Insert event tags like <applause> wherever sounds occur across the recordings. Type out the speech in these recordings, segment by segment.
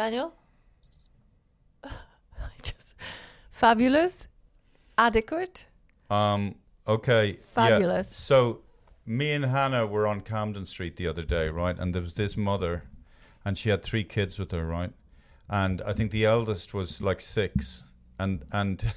Daniel? <laughs> Just fabulous, adequate. Um. Okay. Fabulous. Yeah. So, me and Hannah were on Camden Street the other day, right? And there was this mother, and she had three kids with her, right? And I think the eldest was like six, and and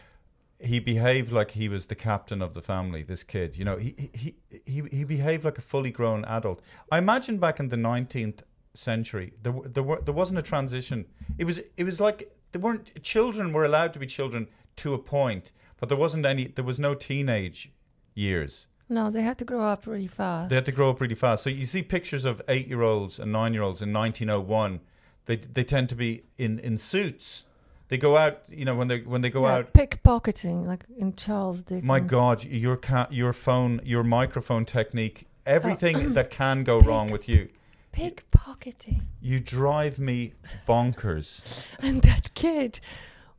<laughs> he behaved like he was the captain of the family. This kid, you know, he he he he behaved like a fully grown adult. I imagine back in the nineteenth century, there there were there wasn't a transition. It was it was like there weren't children were allowed to be children to a point, but there wasn't any. There was no teenage years. No, they had to grow up really fast. They had to grow up really fast. So you see pictures of eight year olds and nine year olds in 1901. They they tend to be in, in suits. They go out, you know, when they when they go yeah, out. pickpocketing, like in Charles Dickens. My God, your ca- your phone, your microphone technique, everything Oh. that can go <coughs> wrong with you. Pickpocketing, You drive me bonkers. <laughs> and that kid.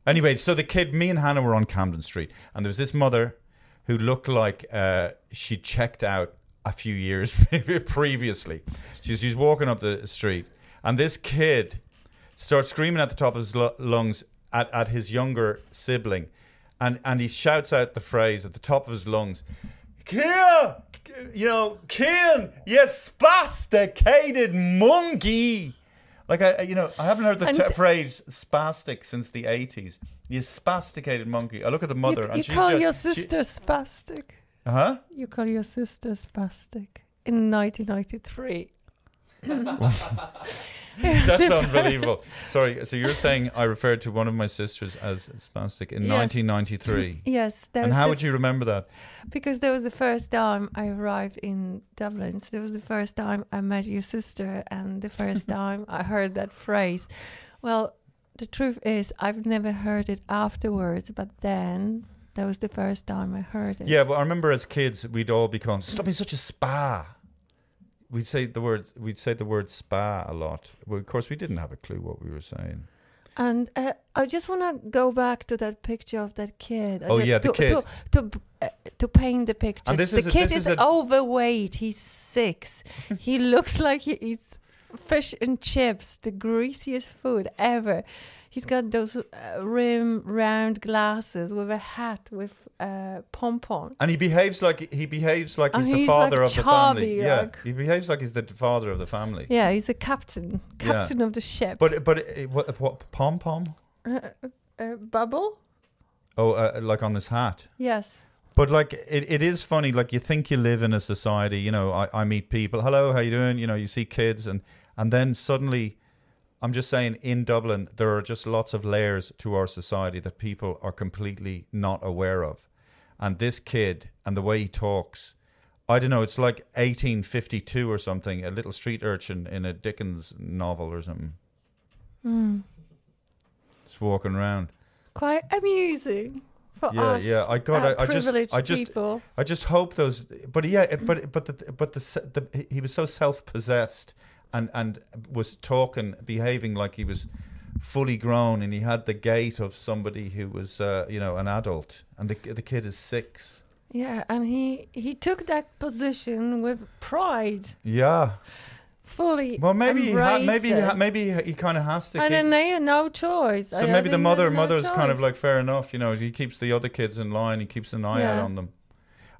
Anyway, so the kid, me and Hannah were on Camden Street, and there was this mother who looked like uh, she checked out a few years <laughs> previously. She's she's walking up the street, and this kid starts screaming at the top of his lungs at, at his younger sibling, and and he shouts out the phrase at the top of his lungs, "Ken, you know, Ken, you spasticated monkey." Like I, I- you know, I haven't heard the And t- phrase spastic since the eighties. You spasticated monkey. I look at the mother you, and you she's call just, your she- sister spastic. Uh huh? You call your sister spastic in 1993. <laughs> That's unbelievable. Sorry, so you're saying I referred to one of my sisters as spastic in Yes. 1993. Yes, and how the would you remember that? Because that was the first time I arrived in Dublin. So that was the first time I met your sister and the first <laughs> time I heard that phrase. Well, the truth is, I've never heard it afterwards, but then that was the first time I heard it. Yeah, but I remember as kids we'd all become stop being such a spa. We'd say the word we'd say the word spa a lot. Well, of course we didn't have a clue what we were saying. And uh, I just want to go back to that picture of that kid. I Oh, just- yeah, the to, kid. To to, uh, to paint the picture. And this the is a- kid this is, is a- overweight. He's six. <laughs> he looks like he eats fish and chips, the greasiest food ever. He's got those uh, rim round glasses with a hat with uh, pom pom. And he behaves like he behaves like And he's the father like, of the family. chubby, Yeah, like- he behaves like he's the father of the family. Yeah, he's a captain, Yeah. captain of the ship. But but uh, what, what pom pom? uh, uh, bubble? Oh, uh, like on this hat. Yes. But like it, it is funny. Like you think you live in a society. You know, I, I meet people. Hello, how you doing? You know, you see kids, and and then suddenly, I'm just saying, in Dublin, there are just lots of layers to our society that people are completely not aware of. And this kid and the way he talks, I don't know. It's like 1852 or something. A little street urchin in a Dickens novel or something. Just walking around. Quite amusing for Yeah, us. yeah, I got- uh, I- I just- privileged I just- people. I just hope those. But yeah, but but the but the, the he was so self possessed and and was talking, behaving like he was fully grown, and he had the gait of somebody who was, uh, you know, an adult, and the the kid is six. Yeah, and he he took that position with pride, Yeah. fully. Well, maybe he ha- maybe he, ha- maybe he, kind of has to. and keep- then they had no choice. so I- maybe the mother no mother's kind of like fair enough, you know. He keeps the other kids in line. He keeps an eye out on them.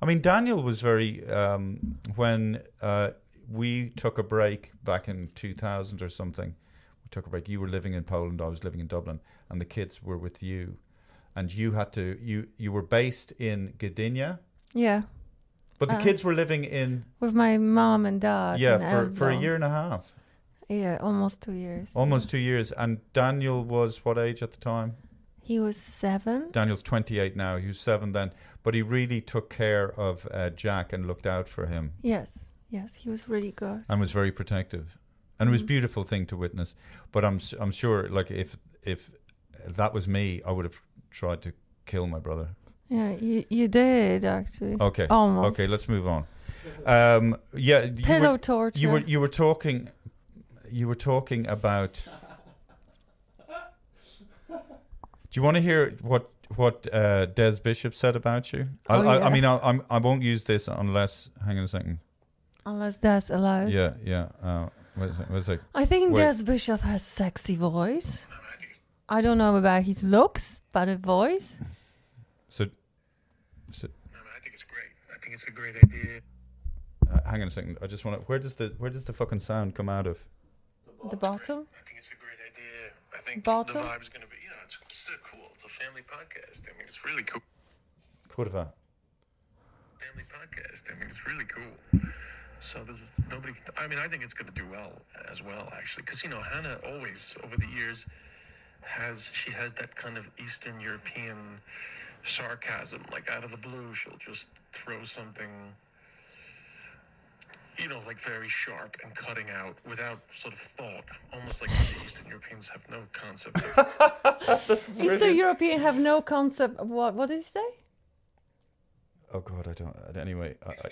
I mean, Daniel was very um, when uh, we took a break back in 2000 or something. We took a break. You were living in Poland. I was living in Dublin, and the kids were with you. And you had to you you were based in Gdynia, Yeah, but the Uh, kids were living in with my mom and dad. yeah in for for a year and a half, Yeah, almost two years. almost two years. And Daniel was what age at the time? He was seven. Daniel's 28 now. He was seven then, but he really took care of uh, Jack and looked out for him Yes, yes, he was really good. and was very protective. And it was a Mm. beautiful thing to witness. But I'm I'm sure, like if if that was me, I would have tried to kill my brother. Yeah, you you did actually. Okay, Almost. okay, let's move on. Um, yeah, you Pillow were, torture. you were you were talking you were talking about. Do you want to hear what what uh, Des Bishop said about you? I, Oh, I, yeah. I mean, I, I'm, I won't use this unless. Hang on a second. Unless that's allowed. Yeah, yeah. Uh, wait a sec- wait. I think Wait. Des Bishop has a sexy voice. I don't know about his looks, but a voice. So, so No, I think it's great. I think it's a great idea. uh, hang on a second. I just want to. Where does the where does the fucking sound come out of? The bottom. I think it's a great idea. I think Bottom? the vibe's going to be, you know, it's so cool. It's a family podcast. I mean, it's really cool. Kurva. Family podcast. I mean, it's really cool. So there's nobody. I mean, I think it's going to do well as well, actually, because you know Hannah always over the years has she has that kind of Eastern European sarcasm, like out of the blue, she'll just throw something. You know, like very sharp and cutting out without sort of thought, almost like the Eastern Europeans have no concept of <laughs> Eastern European have no concept of what. What did he say? Oh God, I don't. Anyway, I, I,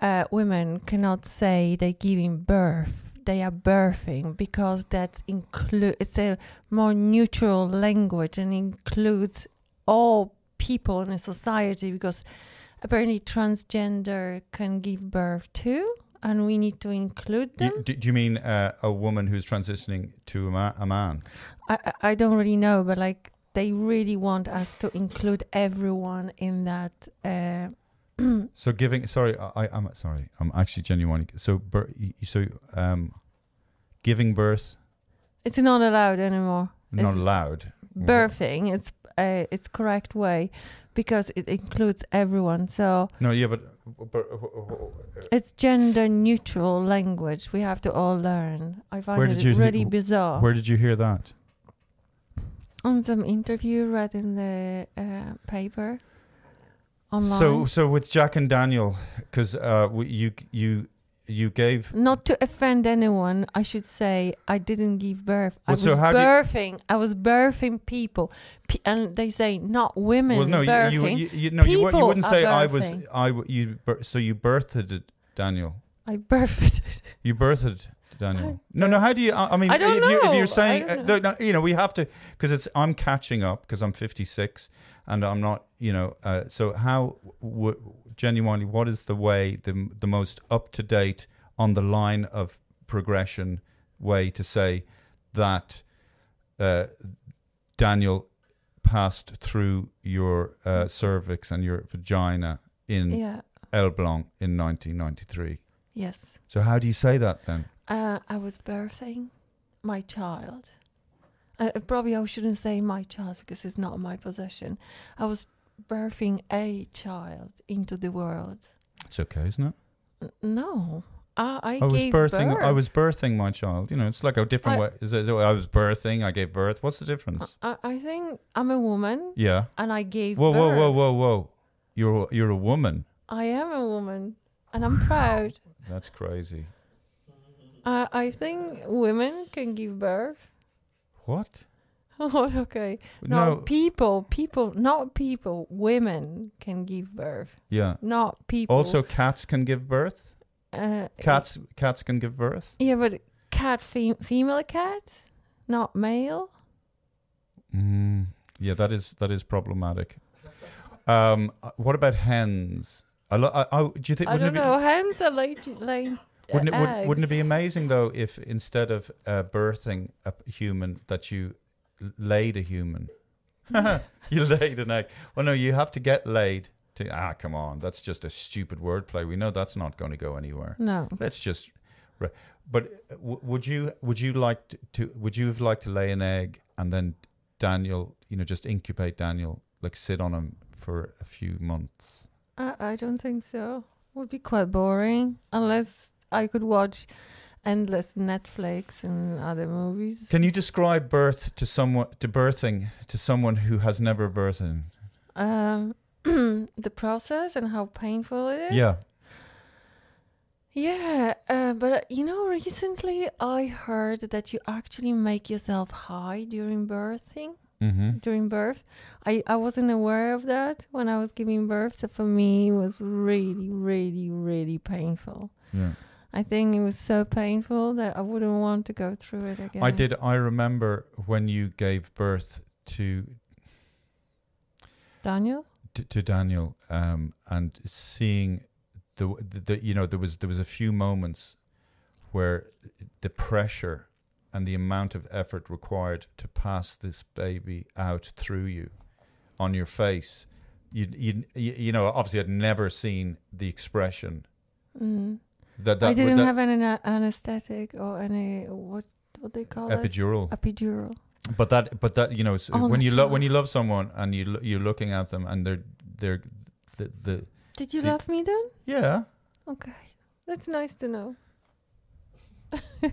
uh, women cannot say they're giving birth. They are birthing because that include it's a more neutral language and includes all people in a society because apparently transgender can give birth too, and we need to include them. you, do, do you mean uh, a woman who's transitioning to a, ma- a man? I I- I don't really know, but like they really want us to include everyone in that. Uh, <clears throat> So giving, sorry, I, I'm sorry, I'm actually genuinely. So, bir, so um, giving birth it's not allowed anymore. not It's- allowed. birthing it's uh, its correct way because it includes everyone so No, yeah, but, but it's gender neutral language we have to all learn i find it really bizarre where did you hear that? on some interview read in the uh, paper online So, so with Jack and Daniel, because uh, you you you gave not to offend anyone i should say i didn't give birth i was so how do you- birthing i was birthing people P- and they say not women well, no, you you, birthing you, you no, you, you wouldn't say I was birthing. I w- you bir- so you birthed it, Daniel. i birthed it. You birthed Daniel. No, no. How do you? I mean, I if, You, if you're saying, uh, no, no, you know, we have to because it's. I'm catching up because I'm 56 and I'm not. You know, uh, so how w- genuinely, what is the way the the most up to date on the line of progression way to say that uh, Daniel passed through your uh, cervix and your vagina in yeah Elbląg in 1993. yes So how do you say that then? Uh, I was birthing my child. Uh, probably I shouldn't say my child because it's not my possession. I was birthing a child into the world. It's okay, isn't it? N- no, I, I, I was gave birthing. birth. I was birthing my child. You know, it's like a different I- way. Is it, I was birthing. I gave birth. What's the difference? I, I think I'm a woman yeah. and I gave Whoa, whoa, whoa, whoa, whoa! You're you're a woman. I am a woman and I'm proud. That's crazy. I I think women can give birth. What? <laughs> Oh, okay. No, No. people, people, not people. Women can give birth, Yeah. not people. Also, cats can give birth. uh, Cats cats can give birth. Yeah, but cat, fem- female cat, not male. Mm, yeah, that is that is problematic. Um, uh, what about hens? I, lo- I, I do you think? I don't know. Hens are like like. Wouldn't it, would, wouldn't it be amazing though if instead of uh, birthing a human that you laid a human? <laughs> you laid an egg. Well, no, you have to get laid. To ah, come on, that's just a stupid wordplay. We know that's not going to go anywhere. No. Let's just. re- But uh, w- would you would you like to, to would you have liked to lay an egg and then Daniel, you know, just incubate Daniel, like sit on him for a few months? I, I don't think so. Would be quite boring unless I could watch endless Netflix and other movies. Can you describe birth to someone to birthing to someone who has never birthed? Um, <clears throat> the process and how painful it is. Yeah. Yeah, uh, but uh, you know, recently I heard that you actually make yourself high during birthing. Mm-hmm. During birth, I I wasn't aware of that when I was giving birth. So for me, it was really, really, really painful. Yeah. I think it was so painful that I wouldn't want to go through it again. I did. I remember when you gave birth to Daniel. to, to Daniel, um, and seeing the, the the you know there was there was a few moments where the pressure and the amount of effort required to pass this baby out through you on your face. You you you know obviously I'd never seen the expression Mm. That that I didn't that have ana- anesthetic or any what what they call it epidural. epidural. But that, but that, you know, it's, Oh, when you love when you love someone and you lo- you're looking at them and they're they're the, the Did you The- love me then? yeah Okay, that's nice to know. <laughs>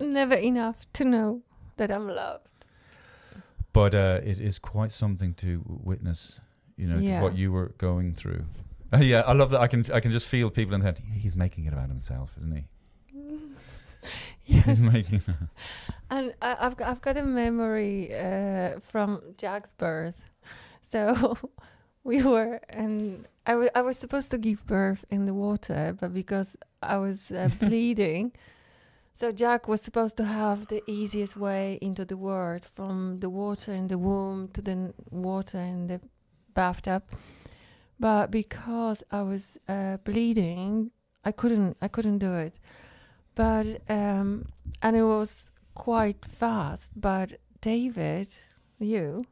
Never enough to know that I'm loved. but uh, it is quite something to witness. You know Yeah. what you were going through. Uh, yeah, I love that. I can I can just feel people in the head. He's making it about himself, isn't he? <laughs> yes, <laughs> and I, I've got, I've got a memory uh, from Jack's birth. So <laughs> we were, and I wa- I was supposed to give birth in the water, but because I was uh, bleeding, so Jack was supposed to have the easiest way into the world from the water in the womb to the n- water in the bathtub. But because I was uh, bleeding, I couldn't I couldn't do it. But um, and it was quite fast. But David, you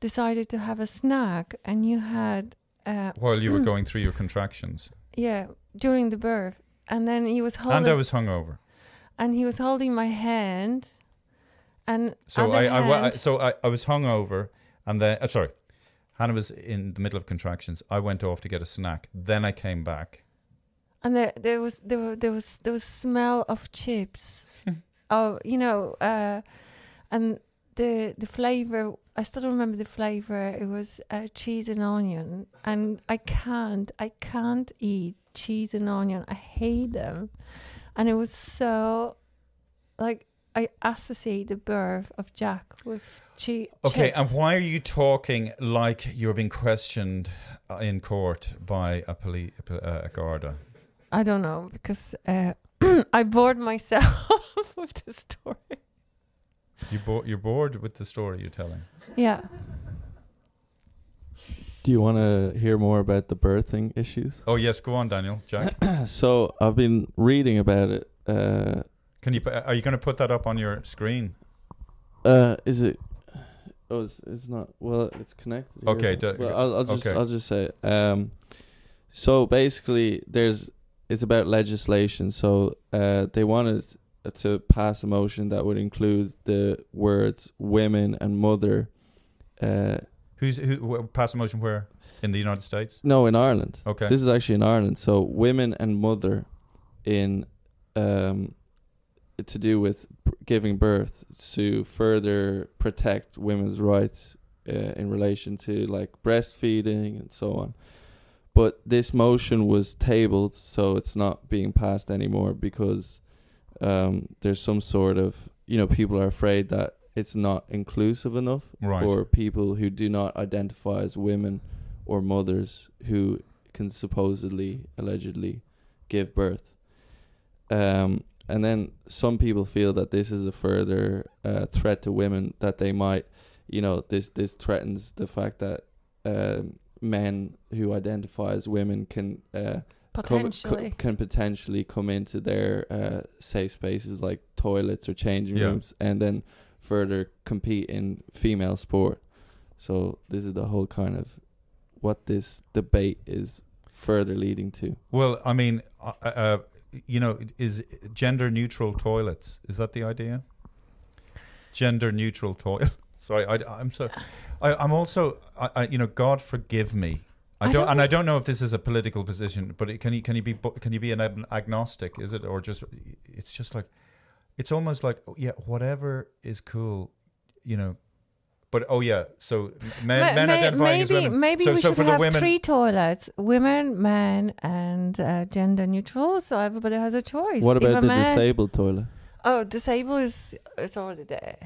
decided to have a snack, and you had uh, While you were <clears throat> going through your contractions, yeah during the birth, and then he was holding and I was hungover. and he was holding my hand, and So I, I, I so I, I was hungover, and then uh, sorry, Hannah was in the middle of contractions. I went off to get a snack. Then I came back. and there there was there were, there was there was smell of chips, <laughs> oh you know, uh, and the the flavor. I still remember the flavor. It was uh, cheese and onion, and I can't I can't eat cheese and onion. I hate them, and it was so like I associate the birth of Jack with cheese. Okay, and why are you talking like you're being questioned uh, in court by a police uh, a Garda? I don't know because uh, <clears throat> I bored myself <laughs> with the story. You bo- you're bored with the story you're telling. Yeah. Do you want to hear more about the birthing issues? Oh yes, go on, Daniel. Jack, <clears throat> so I've been reading about it. Uh, can you? pu- Are you going to put that up on your screen? uh, is it? Oh, it's, it's not. Well, it's connected. here, Okay, do- well, I'll, I'll just okay. I'll just say. it. Um, so basically, there's it's about legislation. So uh, they wanted to pass a motion that would include the words "women" and "mother." Uh, Who's who? wh- Pass a motion where in the United States? no, in Ireland. Okay. This is actually in Ireland. So women and mother in um to do with giving birth to further protect women's rights uh, in relation to like breastfeeding and so on. But this motion was tabled, so it's not being passed anymore because um, there's some sort of you know people are afraid that it's not inclusive enough Right. for people who do not identify as women or mothers who can supposedly, allegedly, give birth. Um, and then some people feel that this is a further uh, threat to women that they might, you know, this this threatens the fact that um, men who identify as women can uh, come- Potentially. co- can potentially come into their uh, safe spaces like toilets or changing Yeah. rooms, and then further compete in female sport. So this is the whole kind of what this debate is further leading to. Well, I mean, uh, uh, you know, is gender neutral toilets? Is that the idea? Gender neutral toilet. <laughs> Sorry, I, I'm so. I, I'm also, I, I, you know, God forgive me. I I don't, don't and I don't know if this is a political position, but it, can you can you be can you be an agnostic? Is it or just? It's just like, it's almost like yeah, whatever is cool, you know. But oh yeah, so men, Ma- men may- identifying as maybe women. maybe so, we so should for the have women, three toilets: women, men, and uh, gender neutral. So everybody has a choice. What about the man- disabled toilet? Oh, disabled is it's already there.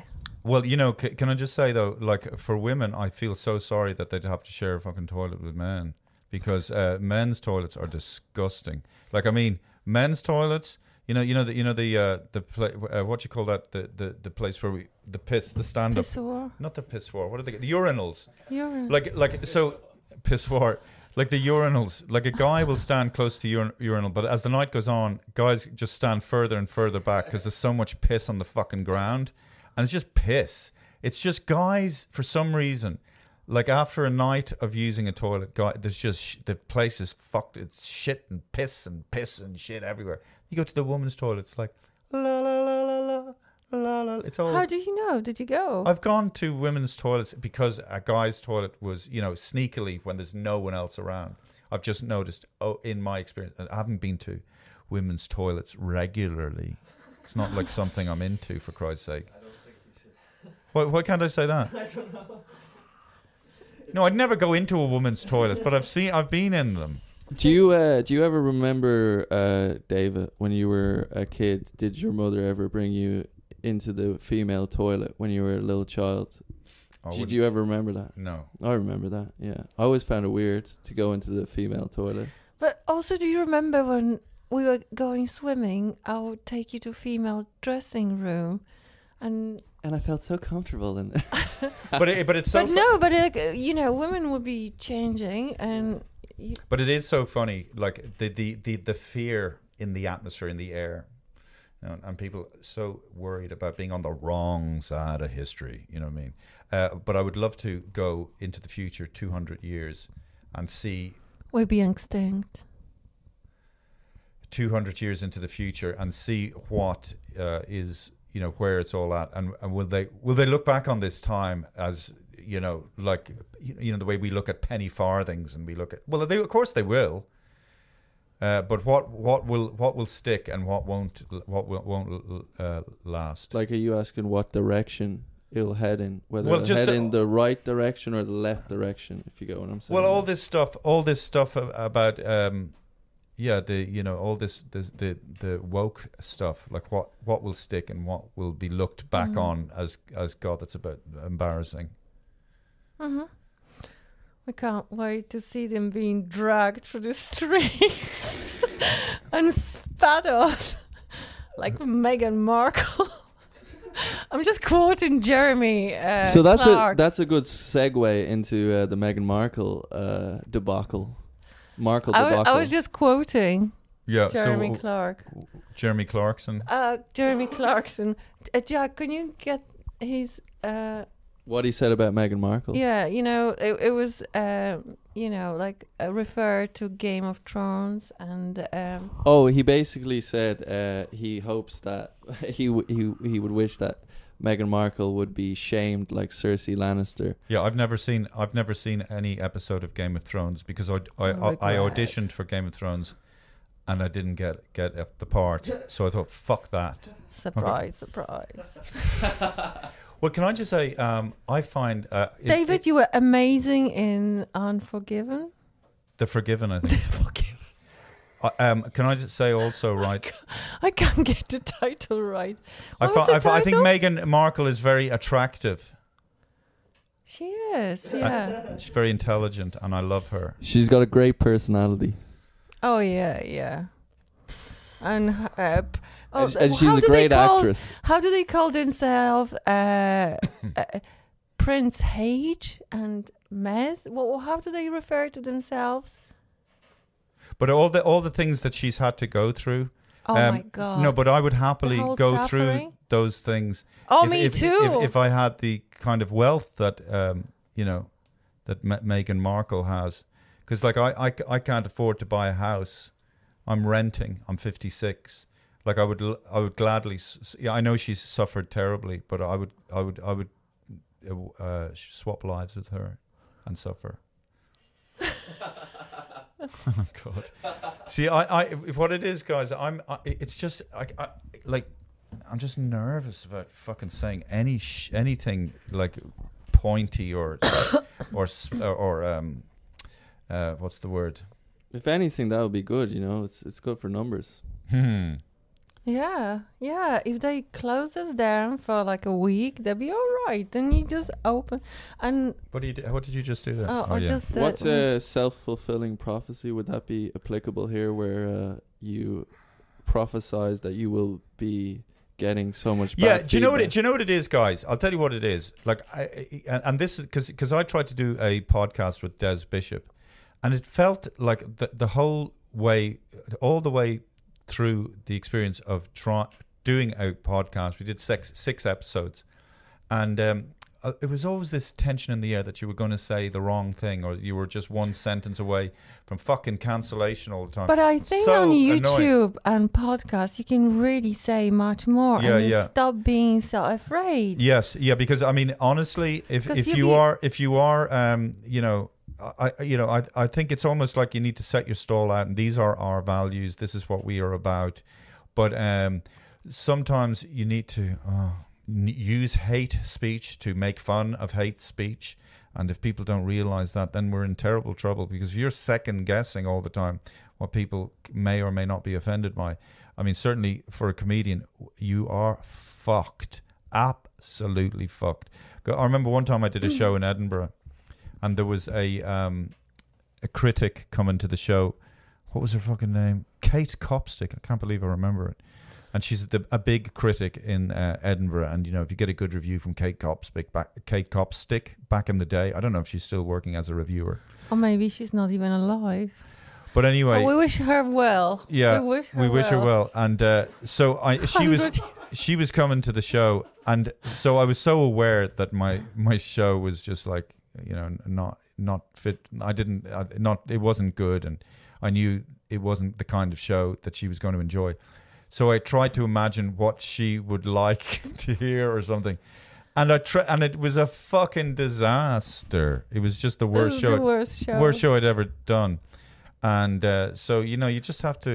Well, you know, c- can I just say though, like for women, I feel so sorry that they'd have to share a fucking toilet with men because uh, men's toilets are disgusting. Like, I mean, men's toilets. You know, you know the, you know the uh, the pla- uh, what you call that? The, the the place where we the piss the stand up Pissoir. not the pissoir what are they the urinals. Urine. like like so pissoir like the urinals. Like a guy will stand close to urin- urinal but as the night goes on guys just stand further and further back because there's so much piss on the fucking ground. And it's just piss. It's just guys for some reason like after a night of using a toilet guy there's just sh- the place is fucked. It's shit and piss and piss and shit everywhere you go to the woman's toilet it's like la la la la la la la it's all How do you know? Did you go? I've gone to women's toilets because a guy's toilet was, you know, sneakily when there's no one else around. I've just noticed, oh, in my experience, I haven't been to women's toilets regularly. It's not like something I'm into, for Christ's sake. Why, why can't I say that? <laughs> I don't know. No, I'd never go into a woman's toilet, but I've seen, I've been in them. Do you uh, do you ever remember uh, David when you were a kid? Did your mother ever bring you into the female toilet when you were a little child? I Did you ever remember that? No. I remember that. Yeah, I always found it weird to go into the female toilet. But also, do you remember when we were going swimming? I would take you to female dressing room, and And I felt so comfortable in there. <laughs> But it, but it's so but fu- no, but like uh, you know, women would be changing, and you, But it is so funny, like the the the, the fear in the atmosphere, in the air, you know, and people so worried about being on the wrong side of history. You know what I mean? Uh, but I would love to go into the future, two hundred years, and see we'd be extinct. two hundred years into the future and see what uh, is you know where it's all at, and, and will they will they look back on this time as you know like you know the way we look at penny farthings and we look at well they of course they will. Uh, but what what will what will stick and what won't what will, won't uh, last? like, are you asking what direction it'll head in? Whether Well, it'll just head the- in the right direction or the left direction? If you get what I'm saying. Well, all this stuff, all this stuff about, um, yeah, the you know, all this, this the the woke stuff, like what what will stick and what will be looked back Mhm. on as as God, that's about embarrassing. hmm We can't wait to see them being dragged through the <laughs> streets <laughs> and spat on <laughs> like Meghan Markle. I'm just quoting Jeremy. Uh, so that's Clark. a that's a good segue into uh, the Meghan Markle uh, debacle. Markle I was, debacle. I was just quoting Yeah. Jeremy so Clark. Jeremy Clarkson. Uh, Jeremy Clarkson. Uh, Jack, can you get his? Uh, what he said about Meghan Markle. yeah, you know, it, it was, um, you know, like uh, refer to Game of Thrones and um, Oh, he basically said uh, he hopes that <laughs> he w- he he would wish that Meghan Markle would be shamed like Cersei Lannister. Yeah, I've never seen I've never seen any episode of Game of Thrones because I I, Oh, I, I auditioned for Game of Thrones, and I didn't get get up the part. So I thought, fuck that. surprise, surprise. <laughs> Well, can I just say, um, I find uh, it- David, it- you were amazing in Unforgiven. the Forgiven. I <laughs> think. Uh, um, can I just say also, right? I can't get the title right. I, What fi- was the I, fi- I think title? Meghan Markle is very attractive. She is, <laughs> yeah. She's very intelligent, and I love her. She's got a great personality. oh yeah, yeah. And uh, p- oh, and, and how she's a do they great call- actress. How do they call themselves? Uh, uh, Prince Hage and Mez? Well, how do they refer to themselves? But all the all the things that she's had to go through. Oh um, my god! No, but I would happily whole go through those things. oh, if, me if, too. If, if I had the kind of wealth that um, you know that M- Meghan Markle has, because like I I can't afford to buy a house. I'm renting. I'm 56. Like I would I would gladly. s- s- Yeah, I know she's suffered terribly, but I would I would I would uh, uh, swap lives with her and suffer. <laughs> oh God. See, I, I, what it is, guys, I'm. I, it's just, I, I, like, I'm just nervous about fucking saying any sh- anything like pointy or <coughs> or or, or um, uh, what's the word? If anything, that would be good. You know, it's it's good for numbers. Hmm. Yeah, yeah. If they close us down for like a week, they'll be all right. Then you just open and What did you? do- What did you just do there? oh, I yeah. just uh, What's a self fulfilling prophecy? Would that be applicable here, where uh, you prophesize that you will be getting so much? Bad Yeah, do you know what? It, do you know what it is, guys? I'll tell you what it is. Like, I, I- and, and this is because because I tried to do a podcast with Des Bishop, and it felt like the the whole way, all the way through the experience of try, doing a podcast. We did six six episodes, and um, uh, it was always this tension in the air that you were going to say the wrong thing, or you were just one sentence away from fucking cancellation all the time. But I think So on annoying. YouTube and podcasts, you can really say much more, Yeah, and you yeah. stop being so afraid. Yes, yeah, because I mean, honestly, if, if you'll you be- are if you are, um, you know, I you know, I I think it's almost like you need to set your stall out, and these are our values. This is what we are about. But um, sometimes you need to uh, use hate speech to make fun of hate speech. And if people don't realize that, then we're in terrible trouble because if you're second guessing all the time what people may or may not be offended by, I mean, certainly for a comedian, you are fucked. Absolutely fucked. I remember one time I did a show in Edinburgh and there was a um, a critic coming to the show. What was her fucking name? Kate Copstick. I can't believe I remember it. And she's the, a big critic in uh, Edinburgh. And you know, if you get a good review from Kate Copstick back, Kate Copstick back in the day, I don't know if she's still working as a reviewer. Or maybe she's not even alive. But anyway, Oh, we wish her well. yeah, we wish her we wish her well. well. And uh, so I, <laughs> she was, she was coming to the show, and so I was so aware that my my show was just like you know not not fit. I didn't I, not it wasn't good, and I knew it wasn't the kind of show that she was going to enjoy. So I tried to imagine what she would <laughs> like to hear or something. And I try, and it was a fucking disaster. It was just the worst show The worst show. worst show I'd ever done. And uh, so you know, you just have to.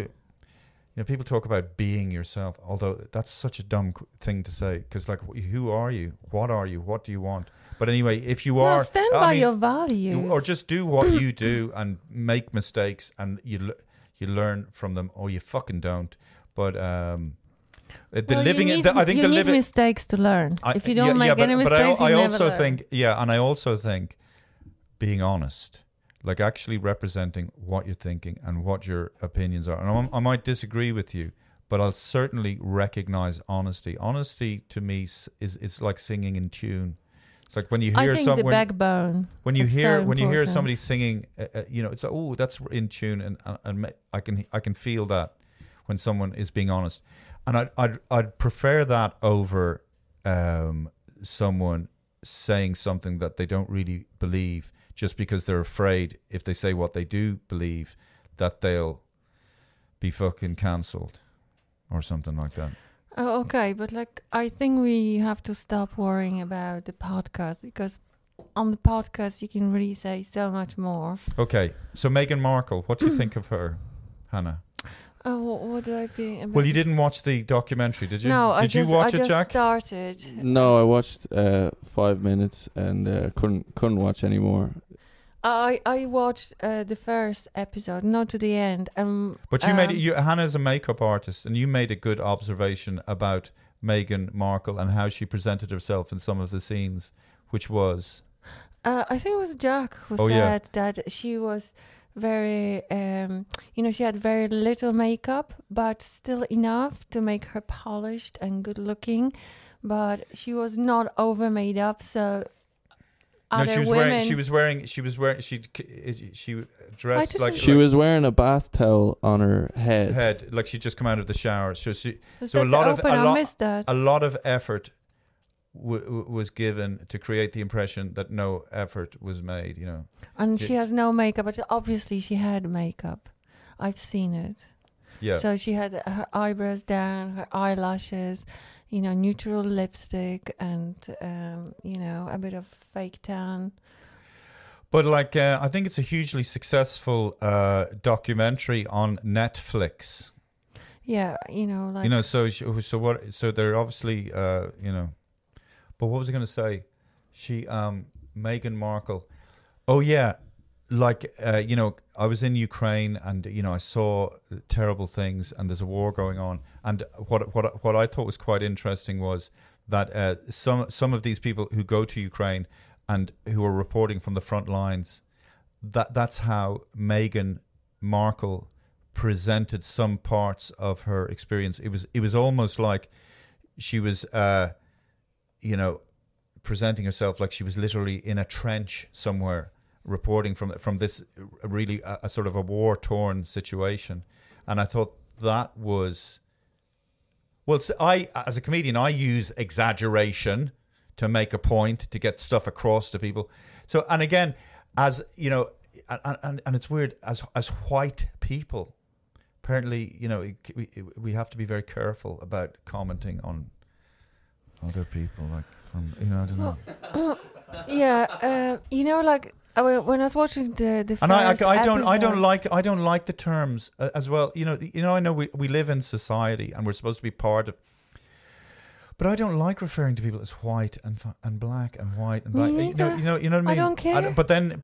You know, people talk about being yourself, although that's such a dumb qu- thing to say. Because, like, who are you? What are you? What do you want? But anyway, if you No, are, stand I by mean, your values. or just do what you do and make mistakes, and you you learn from them, or you fucking don't. But um, the Well, living, need, the, I think you the need living. mistakes to learn. I- if you don't make yeah, but, any but I, mistakes, I also learn. think, yeah, and I also think being honest, like actually representing what you're thinking and what your opinions are. And I'm- I, might disagree with you, but I'll certainly recognize honesty. Honesty to me is it's like singing in tune. It's like when you hear someone backbone. when you it's so hear when you hear somebody singing, uh, uh, you know, it's like oh, that's in tune, and and, and I can I can feel that when someone is being honest, and I'd I'd, I'd prefer that over um, someone saying something that they don't really believe just because they're afraid if they say what they do believe that they'll be fucking cancelled or something like that. Oh, okay, but like I think we have to stop worrying about the podcast because on the podcast you can really say so much more. Okay, so Meghan Markle, what do you think of her, Hannah? Oh, what, what do I think? About Well, you didn't watch the documentary, did you? No, I did just, you watch I it, just Jack? started. No, I watched uh, five minutes and uh, couldn't couldn't watch anymore. I I watched uh, the first episode, not to the end. Um, But you made um, you, Hannah's a makeup artist, and you made a good observation about Meghan Markle and how she presented herself in some of the scenes, which was Uh, I think it was Jack who Oh, yeah. said that she was very, um, you know, she had very little makeup, but still enough to make her polished and good looking. But she was not over made up, so No, she was women. wearing. She was wearing. She was wearing. She she dressed like She like was wearing a bath towel on her head. head like she'd just come out of the shower. So she so a that lot of a lot missed that. a lot of effort w- w- was given to create the impression that no effort was made. You know. and J- she has no makeup, but obviously she had makeup. I've seen it. Yeah. So she had her eyebrows down, her eyelashes, you know, neutral lipstick, and um, you know, a bit of fake tan. But like, uh, I think it's a hugely successful uh, documentary on Netflix. Yeah, you know, like you know, so so what? So they're obviously, uh, you know. But what was I going to say? She, um, Meghan Markle. Oh yeah, like uh, you know, I was in Ukraine and you know I saw terrible things and there's a war going on. And what what what I thought was quite interesting was that uh, some some of these people who go to Ukraine and who are reporting from the front lines, that that's how Meghan Markle presented some parts of her experience. It was it was almost like she was, uh, you know, presenting herself like she was literally in a trench somewhere, reporting from from this really a, a sort of a war torn situation. And I thought that was well. I as a comedian, I use exaggeration to make a point to get stuff across to people. So and again, as you know, and and, and it's weird as as white people. Apparently, you know, we we have to be very careful about commenting on other people, like from you know, I don't know. <coughs> yeah, uh, you know, like uh, when I was watching the the And I, I, I don't, I don't like, I don't like the terms uh, as well. You know, you know, I know we, we live in society and we're supposed to be part of. But I don't like referring to people as white and and black and white and black. You know, you know, you know what I I don't care. but then,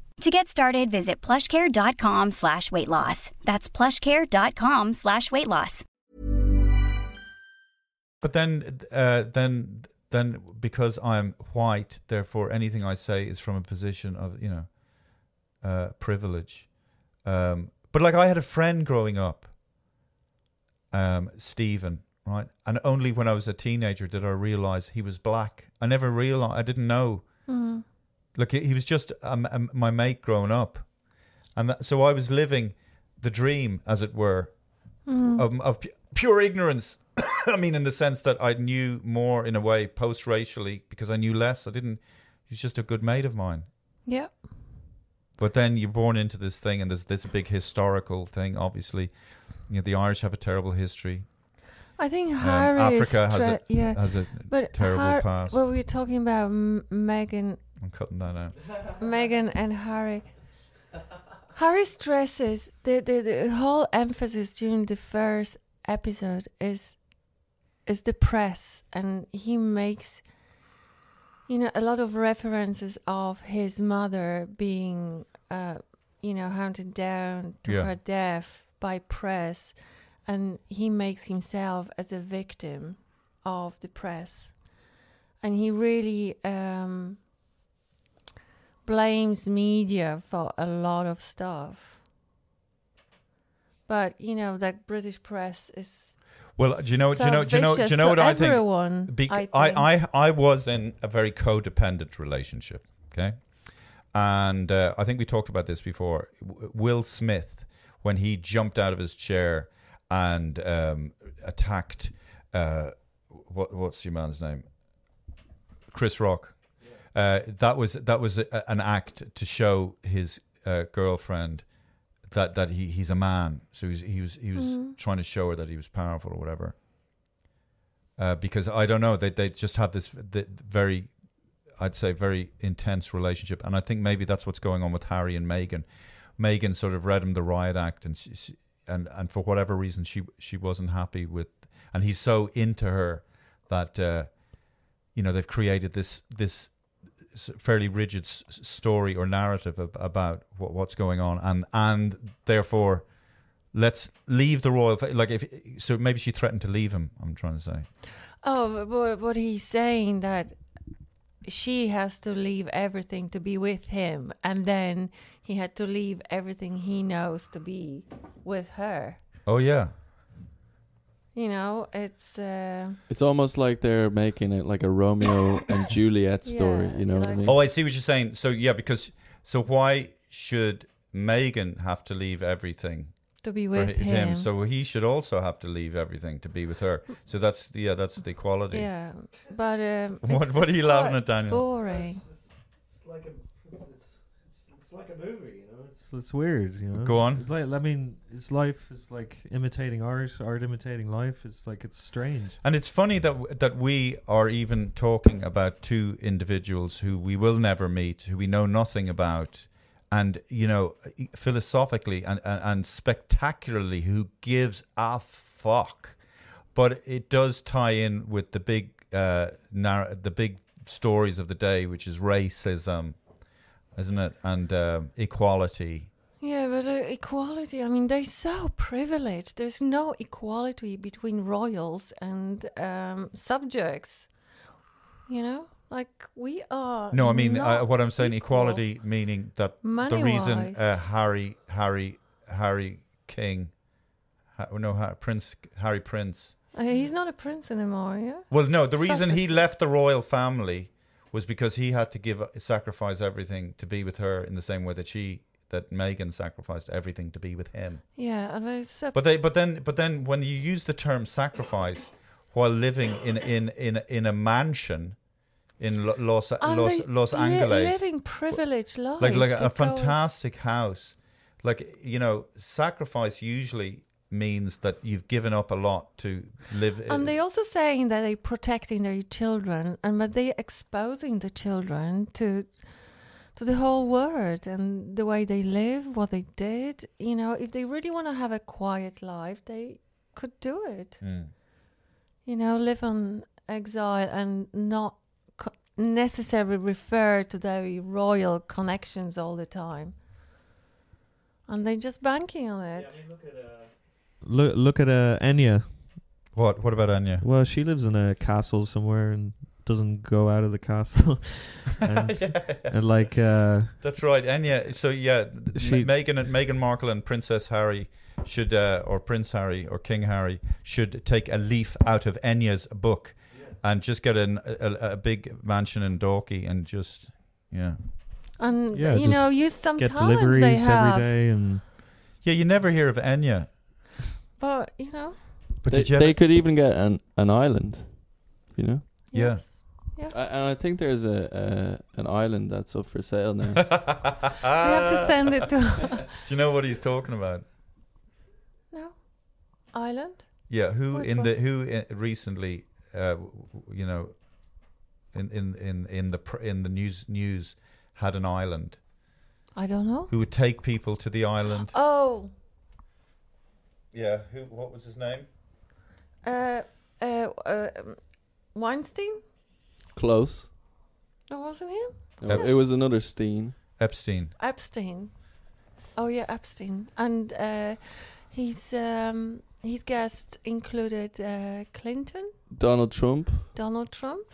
To get started, visit plushcare.com slash weight loss. That's plushcare.com slash weight loss. but then, uh, then, then, because I'm white, therefore, anything I say is from a position of you know, uh, privilege. Um, but like, I had a friend growing up, um, Stephen, right, and only when I was a teenager did I realize he was black. I never realized. I didn't know. Mm. Look, he was just um, um, my mate growing up, and that, so I was living the dream, as it were, of, of pu- pure ignorance. <coughs> I mean, in the sense that I knew more in a way post-racially because I knew less. I didn't. He was just a good mate of mine. Yeah, But then you're born into this thing, and there's this big historical thing. Obviously, you know, the Irish have a terrible history. I think Um, Harry is Africa has a yeah, has a but terrible Har- past. Well, we're talking about M- Meghan, I'm cutting that out. Meghan and Harry. Harry stresses the, the the whole emphasis during the first episode is is the press, and he makes you know a lot of references of his mother being uh you know hunted down to Yeah. her death by press, and he makes himself as a victim of the press, and he really um blames media for a lot of stuff. But you know that British press is Well, do you know? do you know? Do you know? Do you know what I think? everyone, Bec- I I. I, I was in a very codependent relationship. Okay, and uh, I think we talked about this before. W- Will Smith, when he jumped out of his chair and um, attacked, uh, what, what's your man's name? Chris Rock. Uh, that was that was a, an act to show his uh, girlfriend that that he, he's a man. So he was he was he was trying to show her that he was powerful or whatever. Uh, because I don't know, they they just have this the, very, I'd say, very intense relationship, and I think maybe that's what's going on with Harry and Meghan. Meghan sort of read him the riot act, and she, she- and and for whatever reason she she wasn't happy with, and he's so into her that uh, you know they've created this this fairly rigid s- story or narrative ab- about what, what's going on, and and therefore let's leave the royal fa- like if so maybe she threatened to leave him. I'm trying to say. Oh, but what he's saying that she has to leave everything to be with him, and then he had to leave everything he knows to be with her. Oh yeah, You know, it's uh, It's almost like they're making it like a Romeo <coughs> and Juliet story. Yeah, you know what I mean? Oh, I see what you're saying. So yeah, because so why should Meghan have to leave everything to be for with hi- him. So he should also have to leave everything to be with her. So that's the yeah, that's the equality. Yeah, but um, <laughs> What- it's- what are you laughing quite at, Daniel? Boring. It's, it's like a it's, it's, it's like a movie, you know. It's it's weird, you know. Go on. It's like I mean, his life is like imitating art, art imitating life. It's like it's strange. And it's funny that w- that we are even talking about two individuals who we will never meet, who we know nothing about, and you know, philosophically and and, and spectacularly, who gives a fuck. But it does tie in with the big uh, narr- the big stories of the day, which is racism, isn't it, and um equality. Yeah, but uh, equality. I mean, they're so privileged. There's no equality between royals and um, subjects. You know, like we are. No, I mean uh, what I'm saying. equal. Equality meaning that the reason uh, Harry, Harry, Harry King, ha, no ha, Prince Harry Prince. Uh, he's not a prince anymore. Yeah. Well, no, the reason he left the royal family was because he had to give sacrifice everything to be with her in the same way that she that Meghan sacrificed everything to be with him. Yeah, and so But they, but then, but then, when you use the term sacrifice while living in in in in a mansion in Lo- Los and Los Los Angeles, living privileged life. like like to a, fantastic house like you know sacrifice usually means that you've given up a lot to live And they're also saying that they're protecting their children, and but they're exposing the children to to the whole world and the way they live, what they did. You know, if they really want to have a quiet life, they could do it. Mm. You know, live on exile and not co- necessarily refer to their royal connections all the time. And they're just banking on it. Look look look at uh, Enya. what what about Enya Well, she lives in a castle somewhere and doesn't go out of the castle. <laughs> and, and like uh, that's right Enya so yeah She- she, Meghan and Meghan Markle and Princess Harry should uh, or Prince Harry or King Harry should take a leaf out of Enya's book and just get an, a, a big mansion in Dalkey and just yeah And Yeah, you know, just use some get talents they deliveries have. every day and yeah you never hear of Enya But you know, but they, did you they could even get an, an island, you know. Yeah. yes. Yeah. I, and I think there's a, a an island that's up for sale now. <laughs> we have to send it to <laughs> <laughs> do you know what he's talking about no island. Yeah, who Which in one? the who uh, recently, uh, w- w- you know, in in in in the pr- in the news news had an island I don't know. who would take people to the island. Oh, Yeah, who? What was his name? uh, uh, uh, um, Weinstein. Close. No, wasn't him. No, it was another Steen. Epstein. Epstein. Oh yeah, Epstein, and uh, his um, his guest included uh, Clinton, Donald Trump, Donald Trump,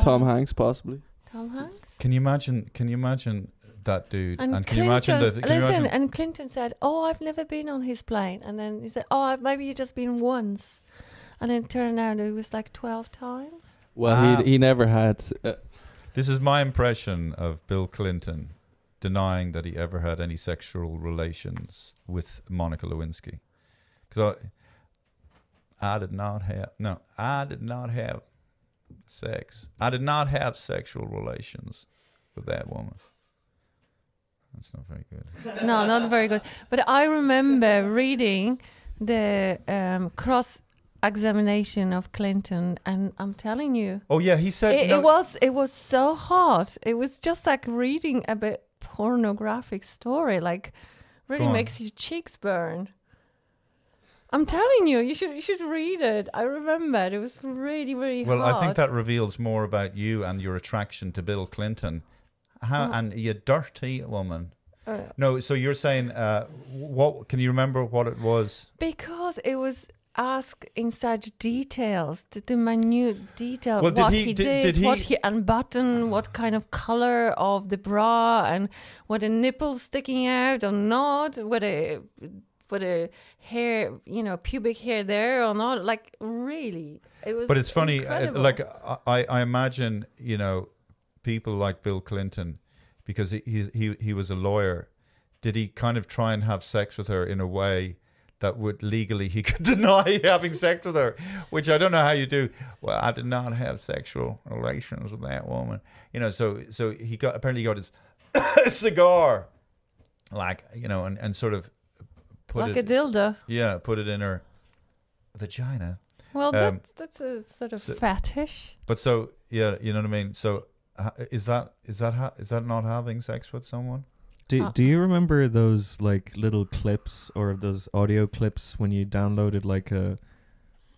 Tom uh, Hanks, possibly. Tom Hanks. Can you imagine? Can you imagine that dude? And, can Clinton, you imagine the? Can you listen, imagine? and Clinton said, "Oh, I've never been on his plane," and then he said, "Oh, maybe you've just been once," and then it turned out it was like twelve times. Well, Ah. he he never had. Uh, This is my impression of Bill Clinton denying that he ever had any sexual relations with Monica Lewinsky. Because I, I did not have, no, I did not have sex. I did not have sexual relations with that woman. That's not very good. <laughs> no, not very good. But I remember reading the um, cross examination of Clinton, and I'm telling you, Oh yeah, he said it, no, it was it was so hot. It was just like reading a bit pornographic story. Like really makes your cheeks burn. I'm telling you, you should you should read it. I remember it was really really Well. I think that reveals more about you and your attraction to Bill Clinton. How, Oh. And you dirty woman. Uh, No, so you're saying uh, what? Can you remember what it was? because it was asked in such details, the, the minute detail, Well, did what he- he, did- did, did he- what he unbuttoned, what kind of color of the bra, and whether nipples sticking out or not, whether whether hair, you know, pubic hair there or not. Like really, it was. But it's funny, uh, incredible. like I, I imagine, you know, people like Bill Clinton, because he, he he was a lawyer. Did he kind of try and have sex with her in a way that would legally he <laughs> could deny having sex with her? Which I don't know how you do. Well, I did not have sexual relations with that woman. You know, so so he got apparently he got his <coughs> cigar, like you know, and, and sort of put like it, a dildo. yeah, put it in her vagina. Well, Um, that's that's a sort of so- fetish. But so yeah, you know what I mean. So is that is that ha- is that not having sex with someone? Do Uh, Do you remember those like little clips or those audio clips when you downloaded like a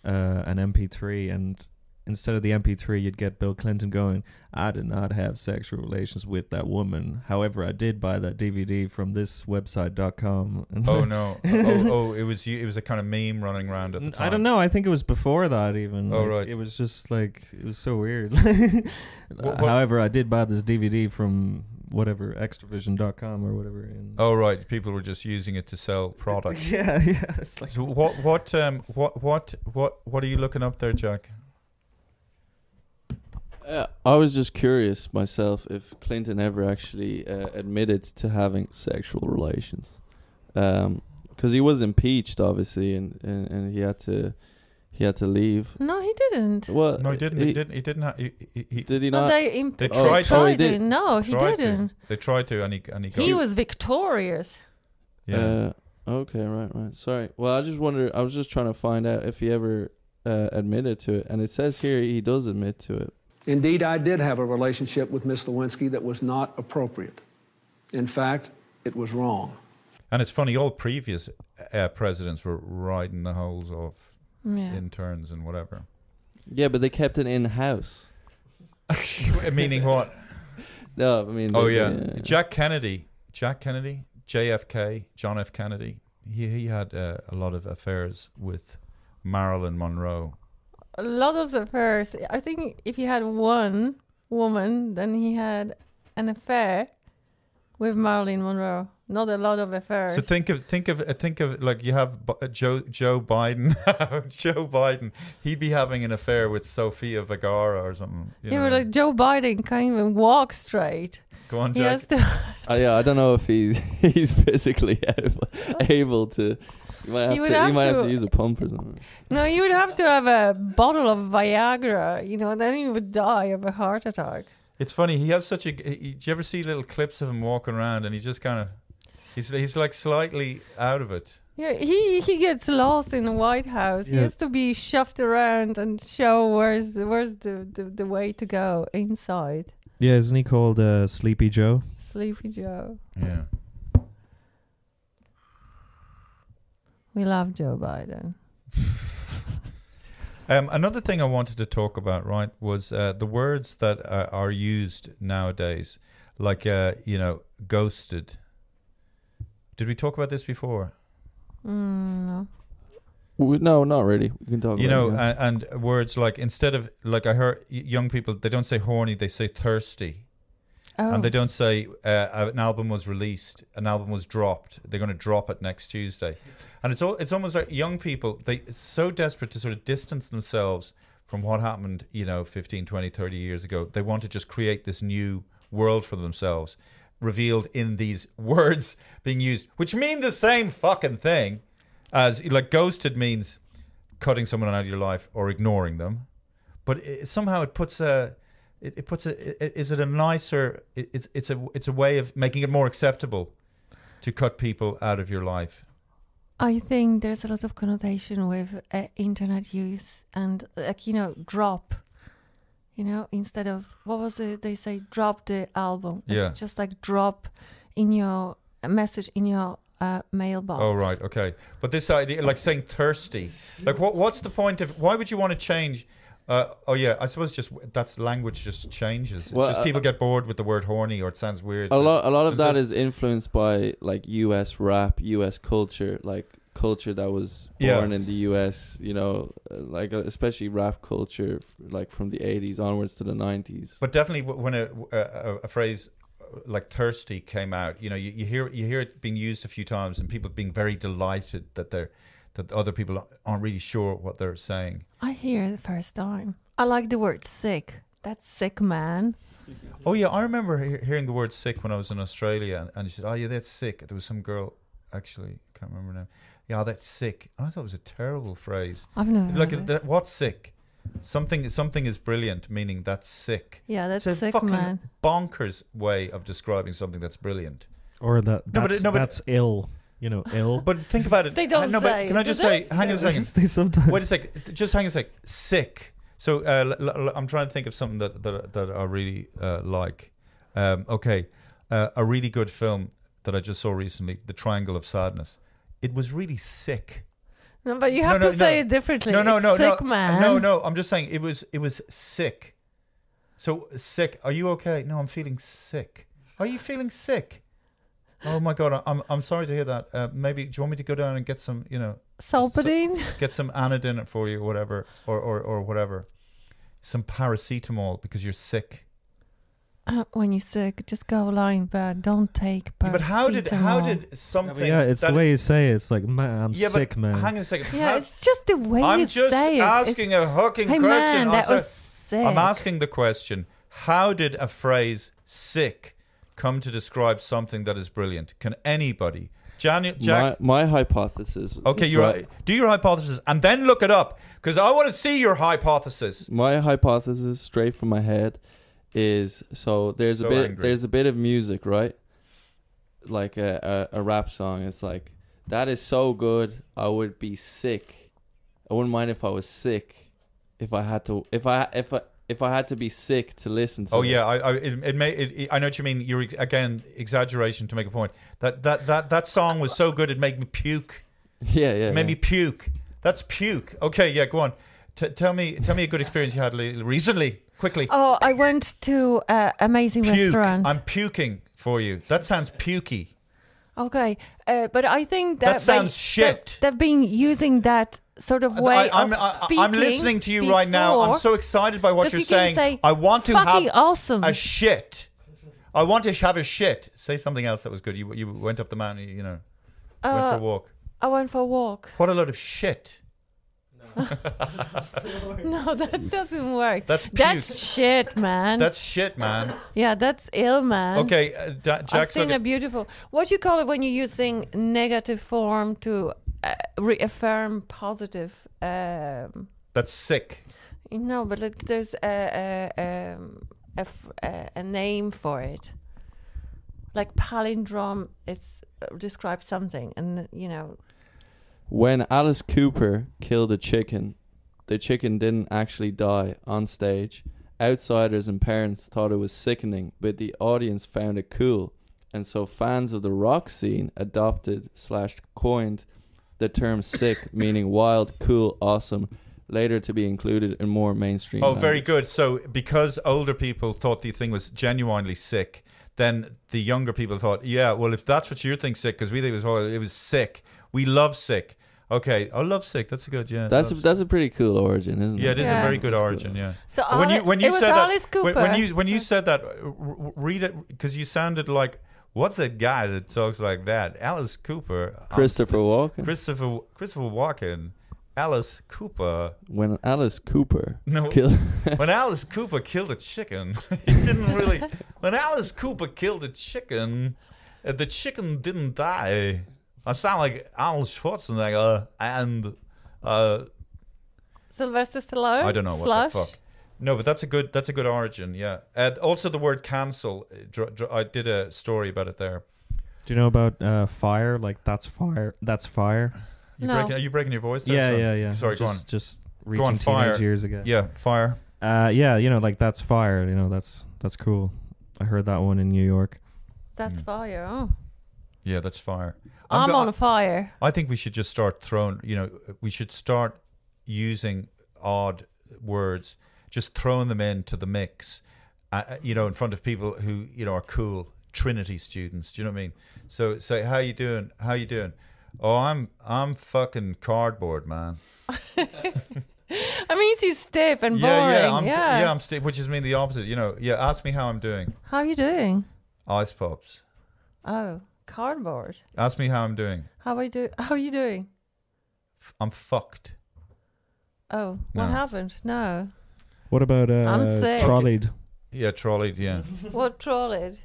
uh, an MP3 and instead of the MP3 you'd get Bill Clinton going, "I did not have sexual relations with that woman. However, I did buy that DVD from this website.com." Oh <laughs> no! oh, oh, it was you- it was a kind of meme running around at the time. I don't know. I think it was before that even. Oh, Like, right. It was just like it was so weird. <laughs> What- what- However, I did buy this DVD from whatever extravision.com or whatever. And Oh right, people were just using it to sell <laughs> products yeah, yeah. It's like So what what um what what what what are you looking up there, Jack? Uh, I was just curious myself if Clinton ever actually uh, admitted to having sexual relations, because he was impeached, obviously, and, and, and he had to he had to leave. No, he didn't. Well, No, he didn't. He, didn't. He didn't. Ha- he, he, he, Did he No, not? they, imp- They they tried to. Oh, he did. No, he tried didn't. They tried to, and he and he got. He was victorious. yeah. Uh, okay, right, right. Sorry. Well, I just wonder. I was just trying to find out if he ever uh, admitted to it, and it says here he does admit to it. Indeed, I did have a relationship with Miss Lewinsky that was not appropriate. In fact, it was wrong. and it's funny. All previous uh, presidents were riding the holes off Yeah. interns and whatever. Yeah, but they kept it in house. <laughs> Meaning what? No, I mean. Oh they- yeah, they- Jack Kennedy, Jack Kennedy, JFK, John F. Kennedy. He he had uh, a lot of affairs with Marilyn Monroe. A lot of the first. I think if he had one woman, then he had an affair with Marilyn Monroe. Not a lot of affairs. So think of think of uh, think of like you have uh, Joe Joe Biden, <laughs> Joe Biden. He'd be having an affair with Sofia Vergara or something. You yeah, know? but like Joe Biden can't even walk straight. Go on, He Jack. has to. Uh, yeah, I don't know if he <laughs> he's physically able, <laughs> able to. You might have, He would to, have you might have to- to use a pump or something. No, you would have to have a bottle of Viagra. You know, then he would die of a heart attack. It's funny. He has such a. He, do you ever see little clips of him walking around and he just kind of, he's he's like slightly out of it. Yeah, he he gets lost in the White House. He Yeah. has to be shoved around and show where's where's the, the, the way to go inside. yeah, isn't he called uh, Sleepy Joe? Sleepy Joe. Yeah. We love Joe Biden. <laughs> Um, another thing I wanted to talk about, right, was uh, the words that uh, are used nowadays, like uh, you know, ghosted. Did we talk about this before? Mm, no. W- No, not really. We can talk. you know, it now. a- and words like instead of like I heard young people, they don't say horny, they say thirsty, Oh, and they don't say uh, an album was released, an album was dropped. They're going to drop it next Tuesday, and it's all it's almost like young people they so desperate to sort of distance themselves from what happened, you know, 15, 20, 30 years ago. They want to just create this new world for themselves, revealed in these <laughs> words being used, which mean the same fucking thing as like ghosted means cutting someone out of your life or ignoring them. But it, somehow it puts a it, it puts a i- is it a nicer it, it's it's a it's a way of making it more acceptable to cut people out of your life. I think there's a lot of connotation with uh, internet use and like you know drop. You know, instead of what was it they say drop the album. Yeah. It's just like drop in your message in your uh, mailbox. Oh right, okay. But this idea, like saying thirsty, like what? What's the point of? Why would you want to change? Uh, oh yeah, I suppose just that's language just changes. Well, just uh, people get bored with the word horny or it sounds weird. a so- lot a lot of so- that is influenced by like US rap, US culture, like culture that was Yeah. born in the US, you know, uh, like uh, especially rap culture like from the 80s onwards to the 90s. But definitely, when a, a, a phrase uh, like "thirsty" came out, you know, you, you hear you hear it being used a few times, and people being very delighted that they're that other people aren't really sure what they're saying. I hear the first time. I like the word sick. That's sick, man. Oh yeah, I remember he- hearing the word "sick" when I was in Australia, and, and he said, "Oh yeah, that's sick." There was some girl, actually, I can't remember now. Yeah, that's sick. And I thought it was a terrible phrase. I've never like heard that, what's sick? Something something is brilliant, meaning that's sick. Yeah, that's it's a sick, fucking man. bonkers way of describing something that's brilliant. Or that No, but no, but- that's ill. You know, ill. <laughs> But think about it. They don't no, say but can I just say? Hang on a second. they sometimes. Wait a sec. Just hang on a sec. Sick. So uh, l- l- I'm trying to think of something that that, that I really uh, like. Um, okay, uh, a really good film that I just saw recently, The Triangle of Sadness. It was really sick. No, but you have no, to say it differently. No, no, It's no, sick, no, man. no, no. I'm just saying it was it was sick. So sick. Are you okay? No, I'm feeling sick. Are you feeling sick? Oh my god, I'm I'm sorry to hear that. Uh, maybe do you want me to go down and get some, you know, Solpadeine. get some Anadin for you, or whatever, or or or whatever, some paracetamol because you're sick. Uh, when you're sick, just go lie in bed. Don't take Yeah, but how did how did Yeah, but something? yeah, it's the way you say it. It's like, man, I'm Yeah, sick, man. hang on a second. Yeah, how- it's just the way I'm you just say it. It's- asking a hooking Hey, question. man, I'm that so- was sick. I'm asking the question: How did a phrase "sick" come to describe something that is brilliant? Can anybody, Jan- Jack? my, my hypothesis okay, you're right. do your hypothesis and then look it up because I want to see your hypothesis. my hypothesis straight from my head is so there's So a bit angry. there's a bit of music right like a, a a rap song it's like that is so good i would be sick i wouldn't mind if i was sick if i had to if i if i if i had to be sick to listen to Oh it. yeah, I I it, it may it, it- I know what you mean. You're again exaggeration to make a point. That that that that song was so good it made me puke. <laughs> yeah yeah It made yeah. me puke. That's puke. Okay, yeah, go on. T- tell me tell me a good experience you had le- recently. Quickly. Oh, I went to uh, amazing Puke. restaurant. I'm puking for you. That sounds pukey. okay, uh, but I think that That sounds they, shit. That, they've been using that sort of way I, I'm, of speaking. I'm listening to you right now. I'm so excited by what you're you saying. say, I want to have awesome." a shit. I want to have a shit. Say something else that was good. You you went up the mountain. You know, went for a Uh, walk. I went for a walk. What a load of shit. <laughs> No, that doesn't work. That's puke. That's shit, man. That's shit, man. yeah, that's ill, man. Okay, uh, da- I've seen looking- a beautiful. What do you call it when you're using negative form to uh, reaffirm positive? Um, That's sick. no, but it, there's a a, um, a f- a a name for it. Like palindrome, it's uh, describes something, and you know, when alice cooper killed a chicken the chicken didn't actually die on stage outsiders and parents thought it was sickening but the audience found it cool and so fans of the rock scene adopted slash coined the term sick <laughs> meaning wild cool awesome later to be included in more mainstream Oh, very good. So because older people thought the thing was genuinely sick, then the younger people thought, yeah, well, if that's what you think sick, because we think it was oh, it was sick. We love sick. Okay, I love sick. That's a good yeah. that's a, that's a pretty cool origin isn't it? Yeah, it it is Yeah. a very good That's origin. cool. Yeah. So when you when you it was said Alice that when, when you when you said that, r- r- read it because you sounded like what's that guy that talks like that? Alice Cooper, christopher st- walken Christopher Christopher Walken. Alice Cooper. When Alice Cooper <laughs> No. killed. <laughs> when Alice Cooper killed a chicken, <laughs> he didn't really. When Alice Cooper killed a chicken, uh, the chicken didn't die. I sound like Arnold Schwarzenegger and uh, Sylvester Stallone. I don't know Slush. what the fuck. No, but that's a good that's a good origin. Yeah. Uh, also, the word cancel. uh, dr- dr- I did a story about it there. Do you know about uh, fire? Like that's fire. That's fire. You No. breaking, are you breaking your voice? There, Yeah, son? yeah, yeah. Sorry, just, go Just reaching Go on, fire. teenage years ago. Yeah, fire. Uh, yeah, you know, like that's fire. You know, that's that's cool. I heard that one in New York. That's Mm. fire. Oh. Yeah, that's fire. I'm, go- on a fire. I think we should just start throwing, you know, we should start using odd words, just throwing them into the mix, uh, uh, you know, in front of people who, you know, are cool Trinity students. Do you know what I mean? So say, how you doing? How you doing? Oh, I'm I'm fucking cardboard, man. <laughs> It means you stiff and boring. yeah, yeah, I'm, yeah. yeah, I'm sti- which is mean the opposite. You know, yeah. Ask me how I'm doing. How are you doing? Ice pops. Oh, cardboard. Ask me how I'm doing. How I do? How are you doing? I'm fucked. Oh, what No. happened? No. What about uh, trolleyed? Yeah, trolleyed. Yeah. <laughs> What trolleyed?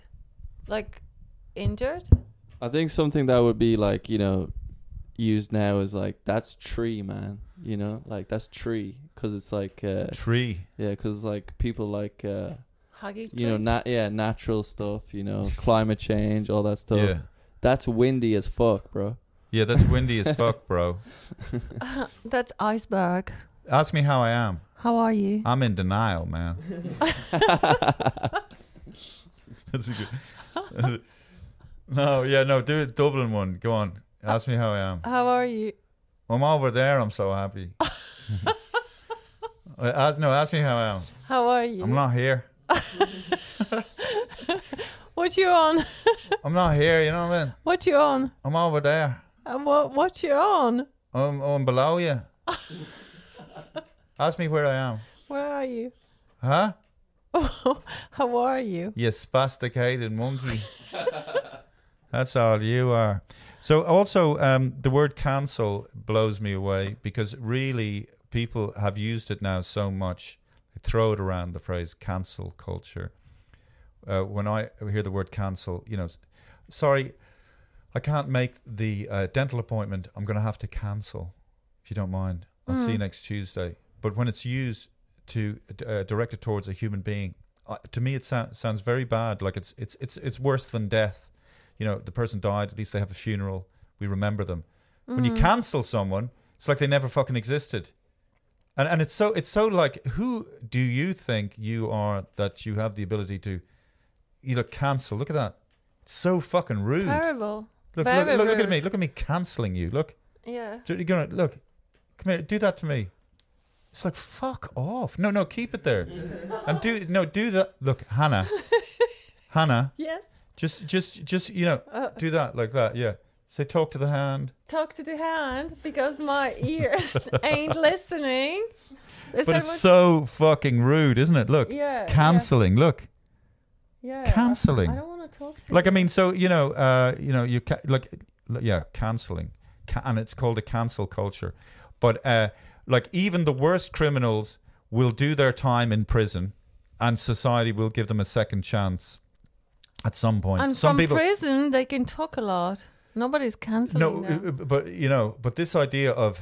Like injured? I think something that would be like you know used now is like that's tree, man. You know, like that's tree because it's like uh, Tree. yeah, because like people like uh, Huggy you know trees? nat yeah natural stuff. You know, climate change, all that stuff. Yeah. That's windy as fuck, bro. Yeah, that's windy as fuck, bro. <laughs> <laughs> That's iceberg. Ask me how I am. How are you? I'm in denial, man. <laughs> That's a good. <laughs> no, yeah, no, do it Dublin one. Go on. Ask me how I am. How are you? I'm over there. I'm so happy. <laughs> Uh, ask, no, ask me how I am. How are you? I'm not here. What you on? I'm not here. You know what I mean? What you on? I'm over there. And what what you on? I'm, I'm below you. Ask me where I am. Where are you? Huh? <laughs> How are you? You spasticated monkey. <laughs> That's all you are. So also, um, the word cancel blows me away because really people have used it now so much. They throw it around the phrase cancel culture. Uh, when I hear the word cancel, you know, sorry, I can't make the uh, dental appointment. I'm going to have to cancel, if you don't mind. I'll see you Mm. next Tuesday. But when it's used to uh, direct it towards a human being, uh, to me it sou- sounds very bad. Like it's it's it's it's worse than death. You know, the person died. At least they have a funeral. We remember them. When you Mm. cancel someone, it's like they never fucking existed. And and it's so it's so like who do you think you are that you have the ability to you know cancel? Look at that. It's so fucking rude. Terrible. Look, Very look, look, look at me. Look at me canceling you. Look. Yeah. You're gonna look. Come here. Do that to me. It's like fuck off. No, no, keep it there. And do no, do that. Look, Hannah. <laughs> Hannah, Yes. just, just, just, you know, Uh, do that like that. Yeah. Say, talk to the hand. talk to the hand because my ears <laughs> ain't listening. Is But it's so fucking rude, isn't it? Look, Yeah, yeah. canceling. Look, yeah, canceling. I, don't want to talk to like I mean, so you know, uh, you know, you ca- like, yeah, canceling, Ca- and it's called a cancel culture. But uh, like, even the worst criminals will do their time in prison, and society will give them a second chance at some point. And some from people, prison, they can talk a lot. Nobody's canceling. no, them. uh, but you know, but this idea of,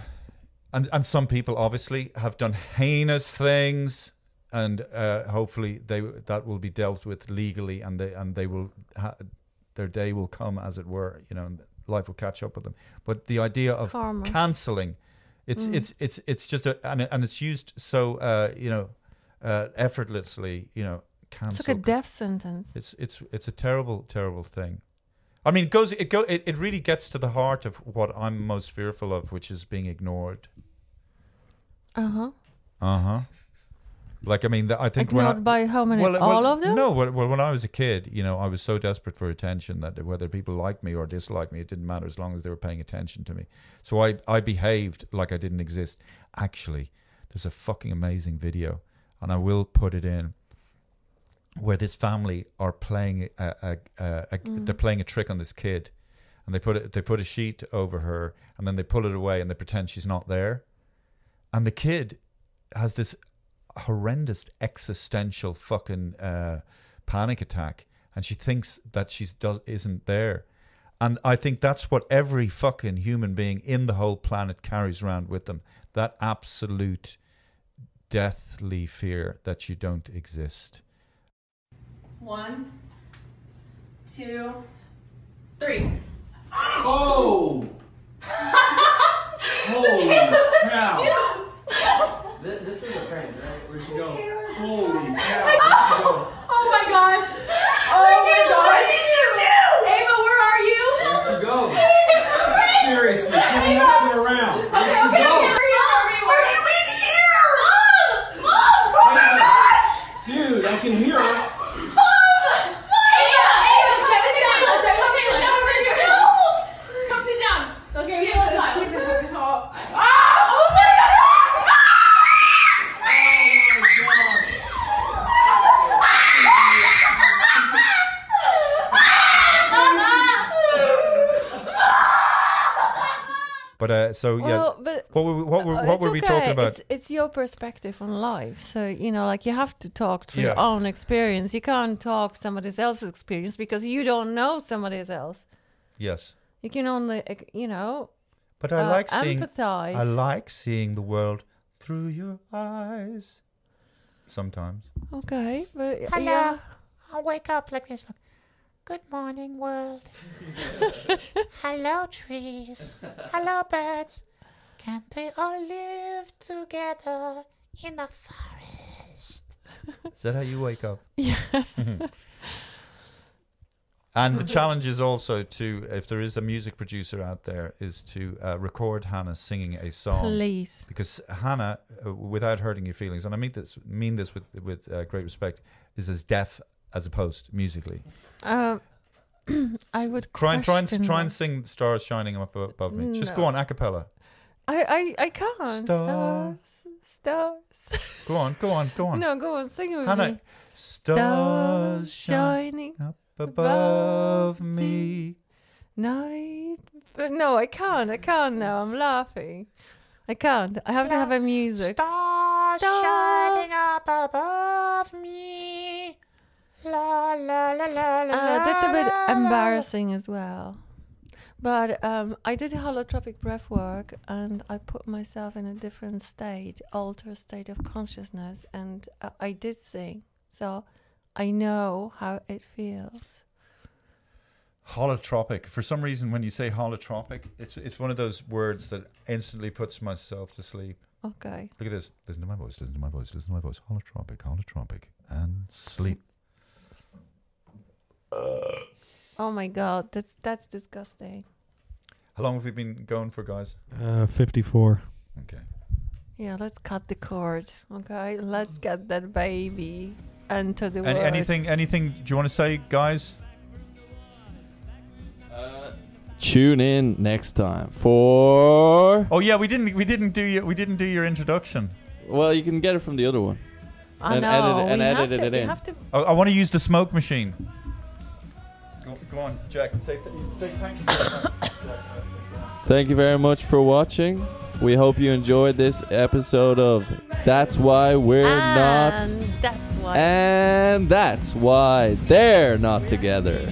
and and some people obviously have done heinous things, and uh, hopefully they that will be dealt with legally, and they and they will ha- their day will come, as it were, you know, and life will catch up with them. But the idea of Karma. canceling, it's Mm. it's it's it's just a and and it's used so uh, you know uh, effortlessly, you know, cancel. It's like a death sentence. It's it's it's a terrible terrible thing. I mean, it goes it go it, it really gets to the heart of what I'm most fearful of, which is being ignored. Uh huh. Uh huh. Like I mean, the, I think when I, Ignored by how many? well, All well, of them? No, well, well, when I was a kid, you know, I was so desperate for attention that whether people liked me or disliked me, it didn't matter as long as they were paying attention to me. So I, I behaved like I didn't exist. Actually, there's a fucking amazing video, and I will put it in, where this family are playing a, a, a, a Mm. they're playing a trick on this kid, and they put it, they put a sheet over her, and then they pull it away, and they pretend she's not there, and the kid has this horrendous existential fucking uh, panic attack, and she thinks that she's does isn't there. And I think that's what every fucking human being in the whole planet carries around with them. That absolute deathly fear that you don't exist. One, two, three. Oh! <laughs> Holy cow! Th- This is a prank, right? Where'd she go? Holy <laughs> cow! Where'd she go? Oh my gosh! Oh my oh gosh! What did you do? Ava, where are you? Where'd she go? <laughs> Seriously, quit messing around. Where'd she Okay, go? hurry up, hurry up. Are you in here? Mom! Mom! Oh my gosh! Dude, I can hear her. Ava! Ava, sit down. Sit down. Okay, that was right here. Come sit down. Okay, see you outside. Oh, oh my god! But uh, so yeah, Well, but what were we, what were, what it's were we okay. talking about? It's, it's your perspective on life. So, you know, like you have to talk through your own experience. You can't talk somebody else's experience because you don't know somebody else. yes, You can only, you know, but I uh, like seeing empathize. I like seeing the world through your eyes. Sometimes. Okay, but Hello. yeah. I'll wake up like this. Good morning, world. <laughs> Hello, trees. Hello, birds. Can't we all live together in a forest? Is that how you wake up? <laughs> Yeah. <laughs> and the challenge is also to, if there is a music producer out there, is to uh, record Hannah singing a song. Please. Because Hannah, uh, without hurting your feelings, and I mean this, mean this with with uh, great respect, is as deaf as opposed musically. Um, <clears throat> I would Try and try and try and sing "Stars Shining Up Above Me." Just go on a cappella. I, I, I can't. Stars. Stars. Stars. Go on, go on, go on. No, go on, sing it with Hannah, me. stars shining up above me. Night. But no, I can't. I can't now. I'm laughing. I can't. I have to have a music. Stars Stars. shining up above me. La la la la la. Uh, that's a bit la, la. embarrassing as well. But um, I did holotropic breath work and I put myself in a different state, altered state of consciousness, and uh, I did sing. So I know how it feels. Holotropic. For some reason, when you say holotropic, it's it's one of those words that instantly puts myself to sleep. Okay. Look at this. Listen to my voice. Listen to my voice. Listen to my voice. Holotropic. Holotropic. And sleep. Oh my god, that's that's disgusting. How long have we been going for, guys? Uh, 54. Okay. Yeah, let's cut the cord. Okay, let's get that baby into the Any, world. anything? Anything? Do you want to say, guys? Tune in next time for. Oh yeah, we didn't. We didn't do your. We didn't do your introduction. Well, you can get it from the other one. I and know, edit, and we have edited to- it we in. have to- I, I want to use the smoke machine. Go, go on, Jack. Say, th- say thank you. Thank you very much for watching. We hope you enjoyed this episode of That's Why We're Not. And that's why. And that's why they're not together.